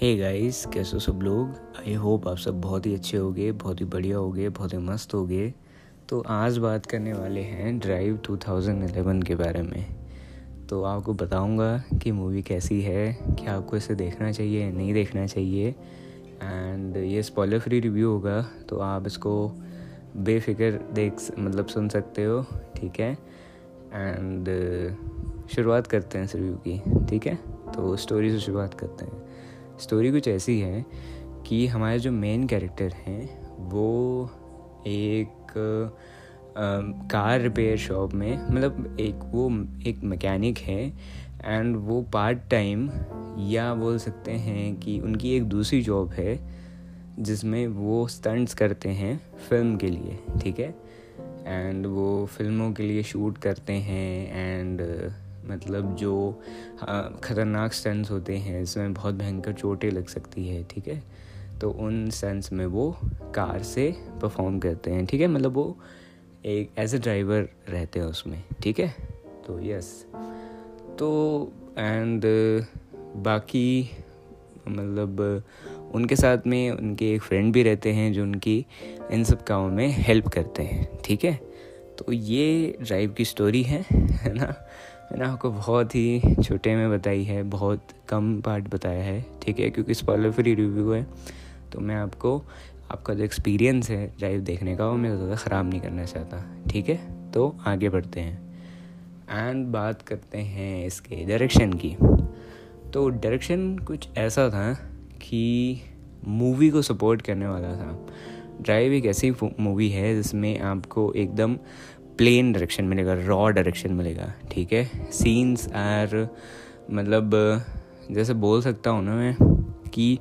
Hey guys कैसे सब लोग? आई होप आप सब बहुत ही अच्छे होगे, बहुत ही बढ़िया होगे, बहुत ही मस्त होगे। तो आज बात करने वाले हैं ड्राइव 2011 के बारे में। तो आपको बताऊँगा कि मूवी कैसी है, क्या आपको इसे देखना चाहिए, नहीं देखना चाहिए। एंड ये स्पॉलर फ्री रिव्यू होगा तो आप इसको बेफिक्र देख मतलब सुन सकते हो, ठीक है? एंड शुरुआत करते हैं इस रिव्यू की, ठीक है? तो स्टोरी से शुरुआत करते हैं। स्टोरी कुछ ऐसी है कि हमारे जो मेन कैरेक्टर हैं, वो एक कार रिपेयर शॉप में मतलब एक वो, एक मैकेनिक है एंड वो पार्ट टाइम या बोल सकते हैं कि उनकी एक दूसरी जॉब है जिसमें वो स्टंट्स करते हैं फ़िल्म के लिए, ठीक है? एंड वो फ़िल्मों के लिए शूट करते हैं एंड मतलब जो ख़तरनाक स्टंट्स होते हैं, इसमें बहुत भयंकर चोटें लग सकती है, ठीक है? तो उन स्टंट्स में वो कार से परफॉर्म करते हैं, ठीक है? मतलब वो एक एज ए ड्राइवर रहते हैं उसमें, ठीक है? तो यस तो एंड बाकी मतलब उनके साथ में उनके एक फ्रेंड भी रहते हैं, जो उनकी इन सब कामों में हेल्प करते हैं, ठीक है? तो ये ड्राइव की स्टोरी है है ना? मैंने आपको बहुत ही छोटे में बताई है, बहुत कम पार्ट बताया है, ठीक है? क्योंकि स्पॉइलर फ्री रिव्यू है तो मैं आपको, आपका जो एक्सपीरियंस है ड्राइव देखने का, वो मैं ज़्यादा ख़राब नहीं करना चाहता, ठीक है? तो आगे बढ़ते हैं। एंड बात करते हैं इसके डायरेक्शन की। तो डायरेक्शन कुछ ऐसा था कि मूवी को सपोर्ट करने वाला था। ड्राइव एक ऐसी मूवी है जिसमें आपको एकदम प्लेन डायरेक्शन मिलेगा रॉ डायरेक्शन मिलेगा, ठीक है? सीन्स आर मतलब जैसे बोल सकता हूँ ना मैं कि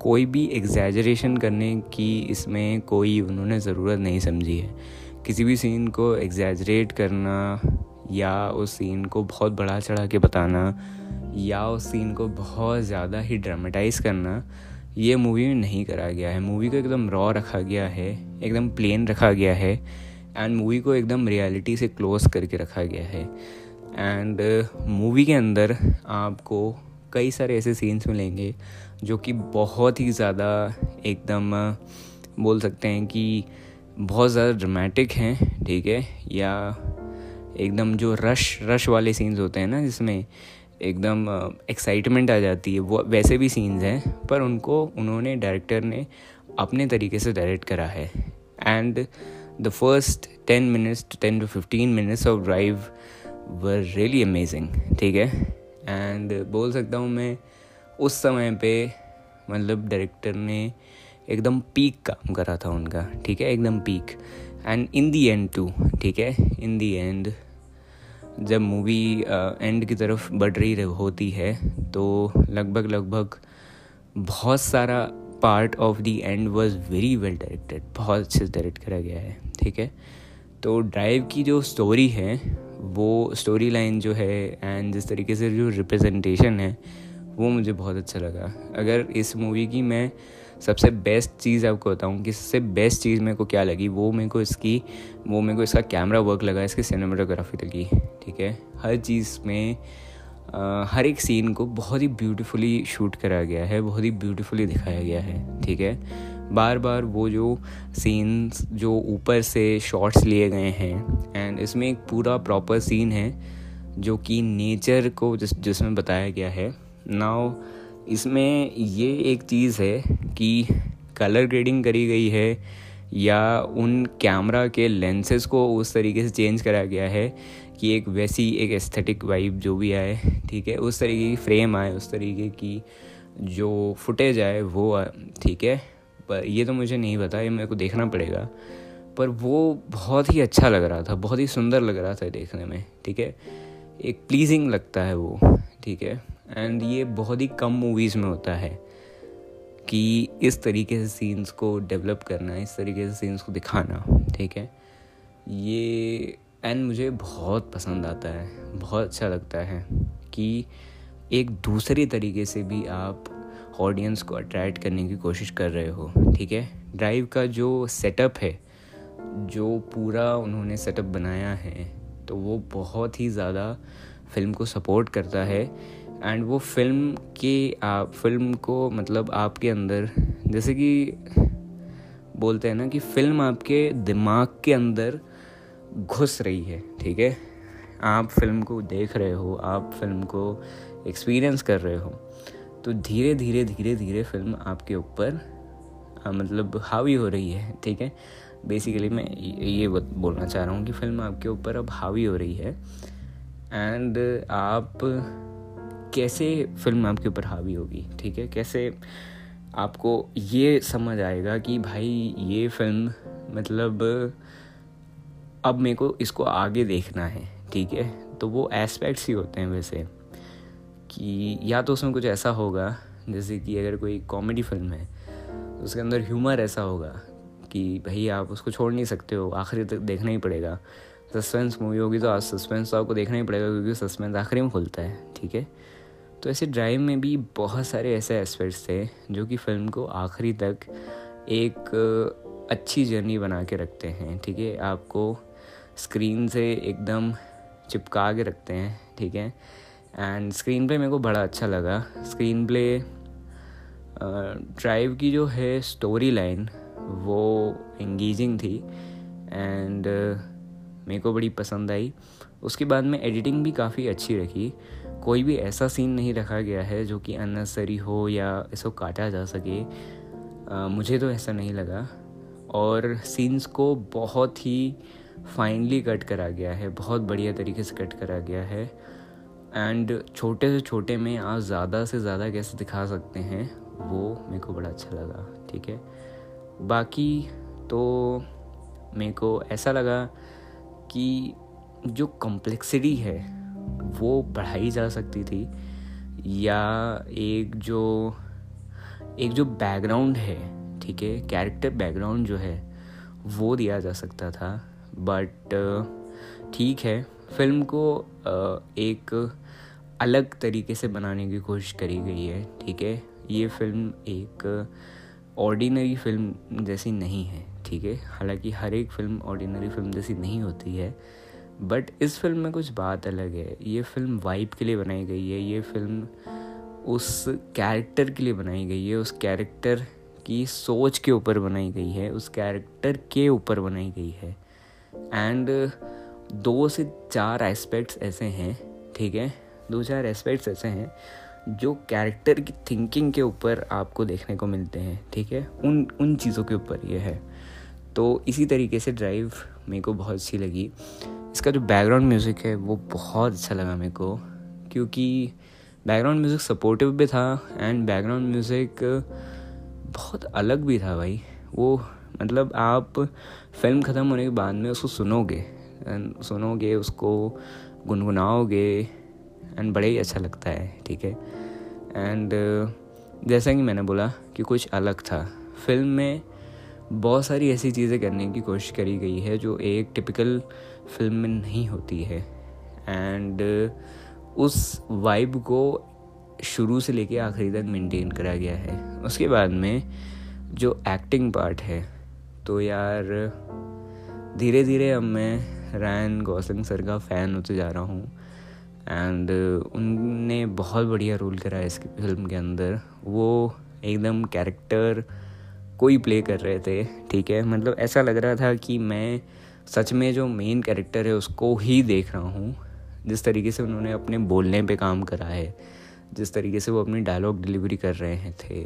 कोई भी एग्जैजरेशन करने की इसमें कोई उन्होंने ज़रूरत नहीं समझी है। किसी भी सीन को एग्जैजरेट करना या उस सीन को बहुत बड़ा चढ़ा के बताना या उस सीन को बहुत ज़्यादा ही ड्रामेटाइज करना, ये मूवी में नहीं करा गया है। मूवी को एकदम रॉ रखा गया है, एकदम प्लेन रखा गया है। एंड मूवी को एकदम रियलिटी से क्लोज करके रखा गया है। एंड मूवी uh, के अंदर आपको कई सारे ऐसे सीन्स मिलेंगे जो कि बहुत ही ज़्यादा एकदम uh, बोल सकते हैं कि बहुत ज़्यादा ड्रामेटिक हैं ठीक है? या एकदम जो रश रश वाले सीन्स होते हैं ना जिसमें एकदम एक्साइटमेंट uh, आ जाती है वो वैसे भी सीन्स हैं पर उनको उन्होंने डायरेक्टर ने अपने तरीके से डायरेक्ट करा है। And the first 10 minutes to 10 to 15 minutes of drive were really amazing, ठीक है? एंड बोल सकता हूँ मैं, उस समय पे मतलब डायरेक्टर ने एकदम पीक काम करा था उनका, ठीक है? एकदम peak and in the end too ठीक है? इन दी एंड जब मूवी एंड की तरफ़ बढ़ रही होती है तो लगभग लगभग बहुत सारा part of the end was very well directed बहुत अच्छे से डायरेक्ट करा गया है, ठीक है? तो ड्राइव की जो स्टोरी है, वो स्टोरी लाइन जो है एंड जिस तरीके से जो रिप्रेजेंटेशन है, वो मुझे बहुत अच्छा लगा। अगर इस मूवी की मैं सबसे बेस्ट चीज़ आपको बताऊँ कि सबसे बेस्ट चीज़ मेरे को क्या लगी, वो मेरे को इसकी, वो मेरे को इसका कैमरा वर्क लगा, इसकी सिनेमाटोग्राफी लगी, ठीक है? हर चीज़ में हर एक सीन को बहुत ही ब्यूटीफुली शूट करा गया है, बहुत ही ब्यूटीफुली दिखाया गया है, ठीक है? बार बार वो जो सीन्स जो ऊपर से शॉट्स लिए गए हैं एंड इसमें एक पूरा प्रॉपर सीन है, जो कि नेचर को जिस, जिसमें बताया गया है। नाउ इसमें ये एक चीज़ है कि कलर ग्रेडिंग करी गई है, या उन कैमरा के लेंसेज को उस तरीके से चेंज करा गया है कि एक वैसी एक एस्थेटिक वाइब जो भी आए, ठीक है? उस तरीके की फ्रेम आए, उस तरीके की जो फुटेज आए, वो ठीक है? पर ये तो मुझे नहीं पता, ये मेरे को देखना पड़ेगा। पर वो बहुत ही अच्छा लग रहा था, बहुत ही सुंदर लग रहा था देखने में, ठीक है? एक प्लीजिंग लगता है वो, ठीक है? एंड ये बहुत ही कम मूवीज़ में होता है कि इस तरीके से सीन्स को डेवलप करना, इस तरीके से सीन्स को दिखाना, ठीक है? ये एंड मुझे बहुत पसंद आता है, बहुत अच्छा लगता है कि एक दूसरे तरीके से भी आप ऑडियंस को अट्रैक्ट करने की कोशिश कर रहे हो, ठीक है? ड्राइव का जो सेटअप है, जो पूरा उन्होंने सेटअप बनाया है तो वो बहुत ही ज़्यादा फ़िल्म को सपोर्ट करता है। एंड वो फ़िल्म के आप फ़िल्म को मतलब आपके अंदर, जैसे कि बोलते हैं ना कि फ़िल्म आपके दिमाग के अंदर घुस रही है, ठीक है? आप फ़िल्म को देख रहे हो, आप फ़िल्म को एक्सपीरियंस कर रहे हो तो धीरे धीरे धीरे धीरे फ़िल्म आपके ऊपर मतलब हावी हो रही है, ठीक है? बेसिकली मैं ये बोलना चाह रहा हूँ कि फ़िल्म आपके ऊपर अब हावी हो रही है एंड आप कैसे फ़िल्म आपके ऊपर हावी होगी, ठीक है? कैसे आपको ये समझ आएगा कि भाई ये फ़िल्म मतलब अब मेरे को इसको आगे देखना है, ठीक है? तो वो एस्पेक्ट्स ही होते हैं वैसे, कि या तो उसमें कुछ ऐसा होगा, जैसे कि अगर कोई कॉमेडी फ़िल्म है तो उसके अंदर ह्यूमर ऐसा होगा कि भाई आप उसको छोड़ नहीं सकते हो, आखिरी तक देखना ही पड़ेगा। सस्पेंस मूवी होगी तो आज सस्पेंस तो आपको देखना ही पड़ेगा, क्योंकि सस्पेंस आखिरी में खुलता है, ठीक है? तो ऐसे ड्राइव में भी बहुत सारे ऐसे एस्पेक्ट्स थे, जो कि फ़िल्म को आखिरी तक एक अच्छी जर्नी बना के रखते हैं, ठीक है? आपको स्क्रीन से एकदम चिपका के रखते हैं ठीक है? एंड स्क्रीन प्ले मेरे को बड़ा अच्छा लगा। स्क्रीन प्ले ड्राइव की जो है स्टोरी लाइन वो इंगेजिंग थी। एंड मेरे को बड़ी पसंद आई। उसके बाद में एडिटिंग भी काफ़ी अच्छी रखी। कोई भी ऐसा सीन नहीं रखा गया है जो कि अननेसरी हो या इसको काटा जा सके। आ, मुझे तो ऐसा नहीं लगा। और सीन्स को बहुत ही फाइनली कट करा गया है, बहुत बढ़िया तरीके से कट करा गया है। एंड छोटे से छोटे में आप ज़्यादा से ज़्यादा कैसे दिखा सकते हैं, वो मेरे को बड़ा अच्छा लगा, ठीक है? बाकी तो मेरे को ऐसा लगा कि जो कम्प्लेक्सिटी है, वो बढ़ाई जा सकती थी, या एक जो एक जो बैकग्राउंड है, ठीक है? कैरेक्टर बैकग्राउंड जो है, वो दिया जा सकता था। बट ठीक है। फ़िल्म को एक अलग तरीके से बनाने की कोशिश करी गई है, ठीक है। ये फ़िल्म एक ऑर्डिनरी फ़िल्म जैसी नहीं है, ठीक है। हालाँकि हर एक फ़िल्म ऑर्डिनरी फ़िल्म जैसी नहीं होती है बट इस फ़िल्म में कुछ बात अलग है। ये फ़िल्म वाइब के लिए बनाई गई है, ये फ़िल्म उस कैरेक्टर के लिए बनाई गई है, उस कैरेक्टर की सोच के ऊपर बनाई गई है, उस कैरेक्टर के ऊपर बनाई गई है। एंड दो से चार एस्पेक्ट्स ऐसे हैं, ठीक है? दो चार एस्पेक्ट्स ऐसे हैं, जो कैरेक्टर की थिंकिंग के ऊपर आपको देखने को मिलते हैं, ठीक है? उन उन चीज़ों के ऊपर ये है। तो इसी तरीके से ड्राइव मेरे को बहुत अच्छी लगी। इसका जो बैकग्राउंड म्यूज़िक है, वो बहुत अच्छा लगा मेरे को, क्योंकि बैकग्राउंड म्यूज़िक सपोर्टिव भी था एंड बैकग्राउंड म्यूज़िक बहुत अलग भी था भाई। वो मतलब आप फ़िल्म ख़त्म होने के बाद में उसको सुनोगे एंड सुनोगे, उसको गुनगुनाओगे एंड बड़े ही अच्छा लगता है, ठीक है? एंड जैसा कि मैंने बोला कि कुछ अलग था। फ़िल्म में बहुत सारी ऐसी चीज़ें करने की कोशिश करी गई है जो एक टिपिकल फ़िल्म में नहीं होती है। एंड उस वाइब को शुरू से लेके आखिरी तक मेंटेन करा गया है। उसके बाद में जो एक्टिंग पार्ट है तो यार धीरे धीरे अब मैं रैन गौसलिंग सर का फ़ैन होते जा रहा हूँ। एंड उनने बहुत बढ़िया रोल करा है इस फ़िल्म के अंदर। वो एकदम कैरेक्टर कोई प्ले कर रहे थे, ठीक है? मतलब ऐसा लग रहा था कि मैं सच में जो मेन कैरेक्टर है उसको ही देख रहा हूँ। जिस तरीके से उन्होंने अपने बोलने पे काम करा है, जिस तरीके से वो अपनी डायलॉग डिलीवरी कर रहे हैं थे।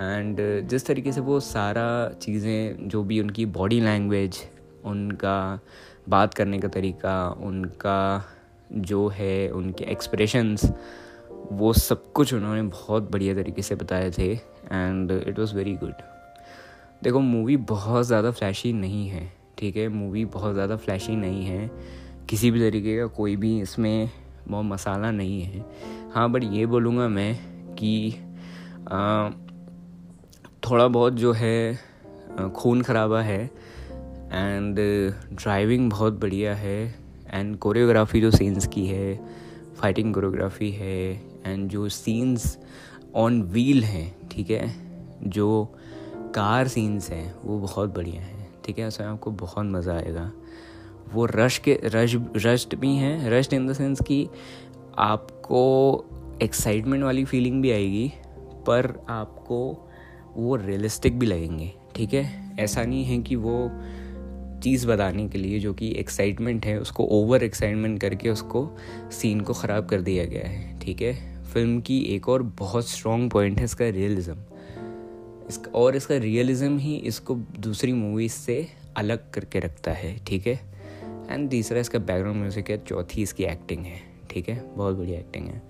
एंड जिस तरीके से वो सारा चीज़ें जो भी उनकी बॉडी लैंग्वेज उनका बात करने का तरीका उनका जो है उनके एक्सप्रेशंस वो सब कुछ उन्होंने बहुत बढ़िया तरीके से बताए थे। And it was very good देखो मूवी बहुत ज़्यादा फ्लैशी नहीं है ठीक है? मूवी बहुत ज़्यादा फ्लैशी नहीं है। किसी भी तरीके का कोई भी इसमें बहुत मसाला नहीं है। हाँ बट ये बोलूँगा मैं कि आ, थोड़ा बहुत जो है खून खराबा है एंड ड्राइविंग बहुत बढ़िया है एंड कोरियोग्राफी जो सीन्स की है फाइटिंग कोरियोग्राफी है एंड जो सीन्स ऑन व्हील हैं, ठीक है? जो कार सीन्स हैं, वो बहुत बढ़िया हैं, ठीक है? उसमें आपको बहुत मज़ा आएगा। वो रश के रश रश्ड भी हैं रश्ड इन द सेंस कि आपको एक्साइटमेंट वाली फीलिंग भी आएगी, पर आपको वो रियलिस्टिक भी लगेंगे, ठीक है? ऐसा नहीं है कि वो चीज़ बताने के लिए जो कि एक्साइटमेंट है, उसको ओवर एक्साइटमेंट करके उसको सीन को ख़राब कर दिया गया है, ठीक है? फ़िल्म की एक और बहुत स्ट्रॉन्ग पॉइंट है इसका रियलिज़म इसका और इसका रियलिज़म ही इसको दूसरी मूवीज़ से अलग करके रखता है, ठीक है? एंड तीसरा इसका बैकग्राउंड म्यूज़िक है, चौथी इसकी एक्टिंग है, ठीक है? बहुत बढ़िया एक्टिंग है।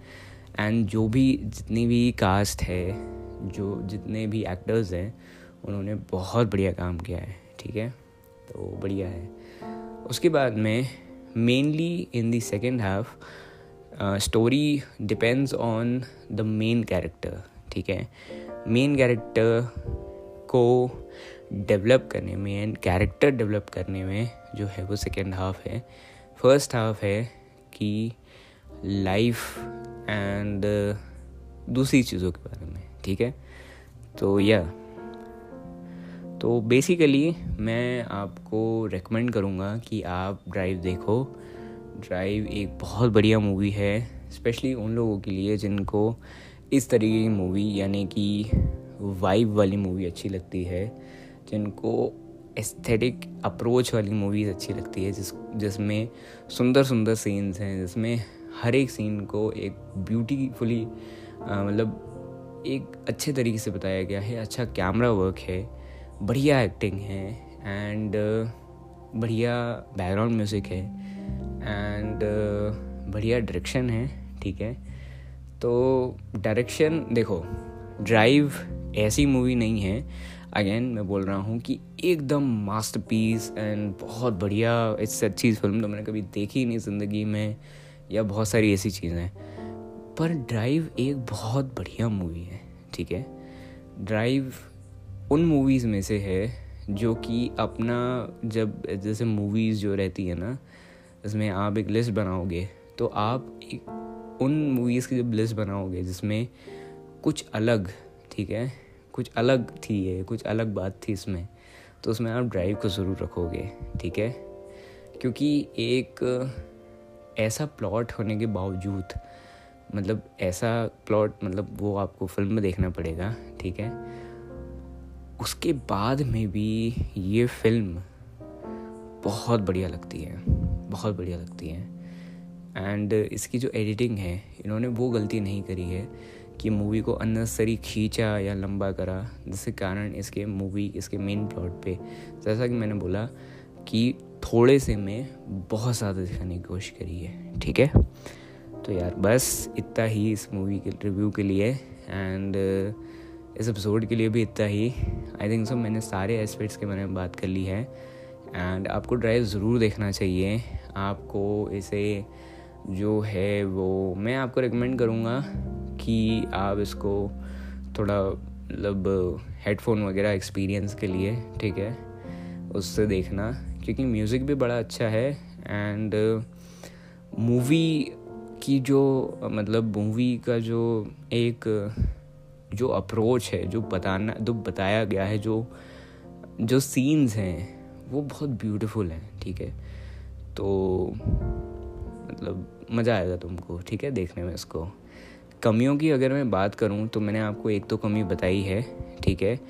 एंड जो भी जितनी भी कास्ट है जो जितने भी एक्टर्स हैं, उन्होंने बहुत बढ़िया काम किया है, ठीक है? तो बढ़िया है। उसके बाद में mainly in the second half story depends on the main character ठीक है? मेन कैरेक्टर को डेवलप करने में एंड कैरेक्टर डेवलप करने में जो है, वो सेकेंड हाफ़ है। फ़र्स्ट हाफ़ है कि लाइफ एंड दूसरी चीज़ों के बारे में। ठीक है? तो या तो बेसिकली मैं आपको रेकमेंड करूँगा कि आप ड्राइव देखो। ड्राइव एक बहुत बढ़िया मूवी है स्पेशली उन लोगों के लिए जिनको इस तरीके की मूवी यानी कि वाइब वाली मूवी अच्छी लगती है, जिनको एस्थेटिक अप्रोच वाली मूवीज़ अच्छी लगती है, जिस, जिसमें सुंदर सुंदर सीन्स हैं, जिसमें हर एक सीन को एक ब्यूटीफुली मतलब एक अच्छे तरीके से बताया गया है। अच्छा कैमरा वर्क है, बढ़िया एक्टिंग है एंड बढ़िया बैकग्राउंड म्यूज़िक है एंड बढ़िया डायरेक्शन है, ठीक है? तो डायरेक्शन देखो ड्राइव ऐसी मूवी नहीं है। अगेन मैं बोल रहा हूँ कि एकदम मास्टर पीस एंड बहुत बढ़िया इससे अच्छी फ़िल्म तो मैंने कभी देखी नहीं ज़िंदगी में, या बहुत सारी ऐसी चीज़ें। पर ड्राइव एक बहुत बढ़िया मूवी है, ठीक है? ड्राइव उन मूवीज़ में से है जो कि अपना जब जैसे मूवीज़ जो रहती है ना इसमें आप एक लिस्ट बनाओगे तो आप एक उन मूवीज़ की जब लिस्ट बनाओगे जिसमें कुछ अलग, ठीक है? कुछ अलग थी ये, कुछ अलग बात थी इसमें तो उसमें आप ड्राइव को ज़रूर रखोगे, ठीक है? क्योंकि एक ऐसा प्लॉट होने के बावजूद मतलब ऐसा प्लॉट मतलब वो आपको फ़िल्म में देखना पड़ेगा, ठीक है? उसके बाद में भी ये फ़िल्म बहुत बढ़िया लगती है, बहुत बढ़िया लगती है। एंड इसकी जो एडिटिंग है, इन्होंने वो गलती नहीं करी है कि मूवी को अननेसरी खींचा या लंबा करा, जिसके कारण इसके मूवी इसके मेन प्लॉट पे, जैसा कि मैंने बोला कि थोड़े से में बहुत ज़्यादा दिखाने की कोशिश करी है, ठीक है? तो यार, बस इतना ही इस मूवी के रिव्यू के लिए एंड इस एपिसोड के लिए भी इतना ही। आई थिंक सो मैंने सारे एस्पेक्ट्स के बारे में बात कर ली है एंड आपको ड्राइव ज़रूर देखना चाहिए। आपको इसे जो है वो, मैं आपको रिकमेंड करूँगा कि आप इसको थोड़ा मतलब हेडफोन वगैरह एक्सपीरियंस के लिए, ठीक है? उससे देखना, क्योंकि म्यूज़िक भी बड़ा अच्छा है एंड मूवी की जो मतलब मूवी का जो एक जो अप्रोच है जो बताना जो बताया गया है जो जो सीन्स हैं वो बहुत ब्यूटीफुल हैं ठीक है? तो मतलब मज़ा आएगा तुमको ठीक है देखने में इसको। कमियों की अगर मैं बात करूँ तो मैंने आपको एक तो कमी बताई है ठीक है?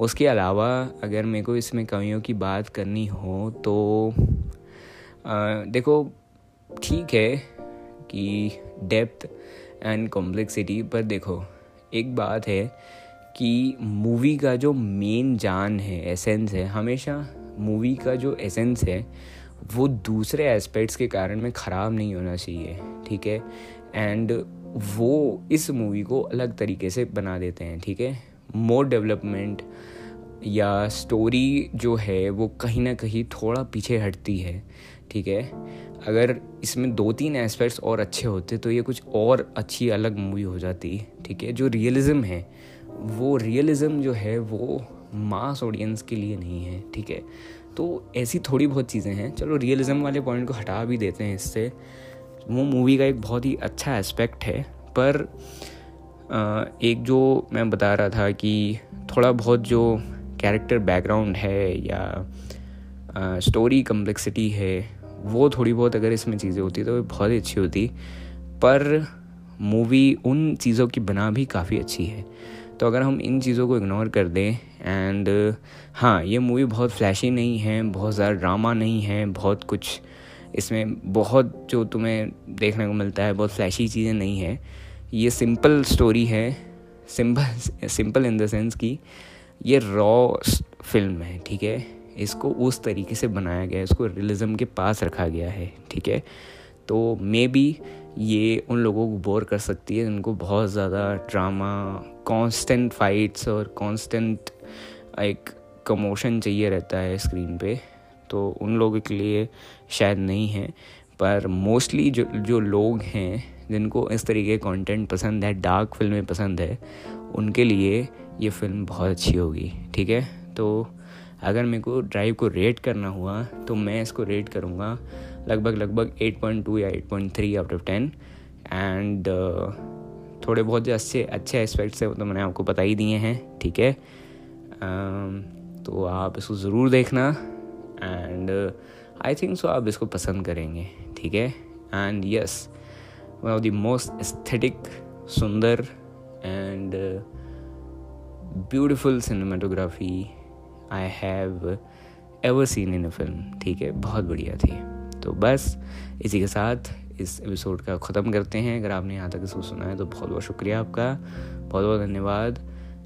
उसके अलावा अगर मेरे को इसमें कमियों की बात करनी हो तो आ, देखो ठीक है कि डेप्थ एंड कॉम्प्लेक्सिटी, पर देखो, एक बात है कि मूवी का जो मेन जान है एसेंस है, हमेशा मूवी का जो एसेंस है, वो दूसरे एस्पेक्ट्स के कारण में ख़राब नहीं होना चाहिए, ठीक है? एंड वो इस मूवी को अलग तरीके से बना देते हैं, ठीक है? मोर डेवलपमेंट या स्टोरी जो है, वो कहीं ना कहीं थोड़ा पीछे हटती है। ठीक है, अगर इसमें दो तीन एस्पेक्ट्स और अच्छे होते तो ये कुछ और अच्छी अलग मूवी हो जाती, ठीक है? जो रियलिज़म है, वो रियलिज़म जो है, वो मास ऑडियंस के लिए नहीं है, ठीक है? तो ऐसी थोड़ी बहुत चीज़ें हैं। चलो रियलिज़म वाले पॉइंट को हटा भी देते हैं इससे। वो मूवी का एक बहुत ही अच्छा एस्पेक्ट है, पर एक जो मैं बता रहा था कि थोड़ा बहुत जो कैरेक्टर बैकग्राउंड है या स्टोरी कम्प्लेक्सिटी है वो थोड़ी बहुत अगर इसमें चीज़ें होती तो बहुत ही अच्छी होती। पर मूवी उन चीज़ों की बना भी काफ़ी अच्छी है। तो अगर हम इन चीज़ों को इग्नोर कर दें एंड हाँ ये मूवी बहुत फ्लैशी नहीं है, बहुत ज़्यादा ड्रामा नहीं है, बहुत कुछ इसमें बहुत जो तुम्हें देखने को मिलता है, बहुत फ्लैशी चीज़ें नहीं है। ये सिंपल स्टोरी है simple simple in the sense कि ये रॉ फ़िल्म है, ठीक है? इसको उस तरीके से बनाया गया है, इसको रियलिज़म के पास रखा गया है, ठीक है? तो मे बी ये उन लोगों को बोर कर सकती है, जिनको बहुत ज़्यादा ड्रामा कांस्टेंट फाइट्स और कांस्टेंट एक कमोशन चाहिए रहता है स्क्रीन पे तो उन लोगों के लिए शायद नहीं है। पर मोस्टली जो जो लोग हैं, जिनको इस तरीके कंटेंट पसंद है डार्क फ़िल्में पसंद है, उनके लिए ये फ़िल्म बहुत अच्छी होगी, ठीक है? तो अगर मेरे को ड्राइव को रेट करना हुआ तो मैं इसको रेट करूँगा लगभग लगभग 8.2 या 8.3 आउट ऑफ़ 10 एंड थोड़े बहुत अच्छे अच्छे एस्पेक्ट्स हैं वो तो मैंने आपको बता ही दिए हैं ठीक है? Um, तो आप इसको ज़रूर देखना। एंड आई थिंक सो आप इसको पसंद करेंगे ठीक है? And yes one of the most aesthetic सुंदर and beautiful cinematography I have ever seen in a film ठीक है, बहुत बढ़िया थी। तो बस, इसी के साथ इस एपिसोड का ख़त्म करते हैं। अगर आपने यहाँ तक इसको सुना है तो बहुत बहुत शुक्रिया आपका। बहुत बहुत धन्यवाद।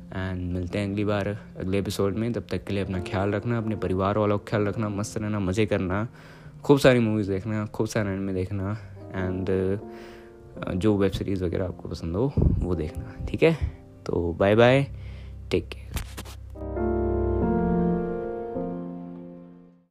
एंड मिलते हैं अगली बार, अगले एपिसोड में। तब तक के लिए अपना ख्याल रखना, अपने परिवार वालों का ख्याल रखना, मस्त रहना, मज़े करना। खूब सारी मूवीज़ देखना, खूब सारे में देखना। एंड जो वेब सीरीज़ वगैरह आपको पसंद हो, वो देखना। ठीक है? तो बाय बाय टेक केयर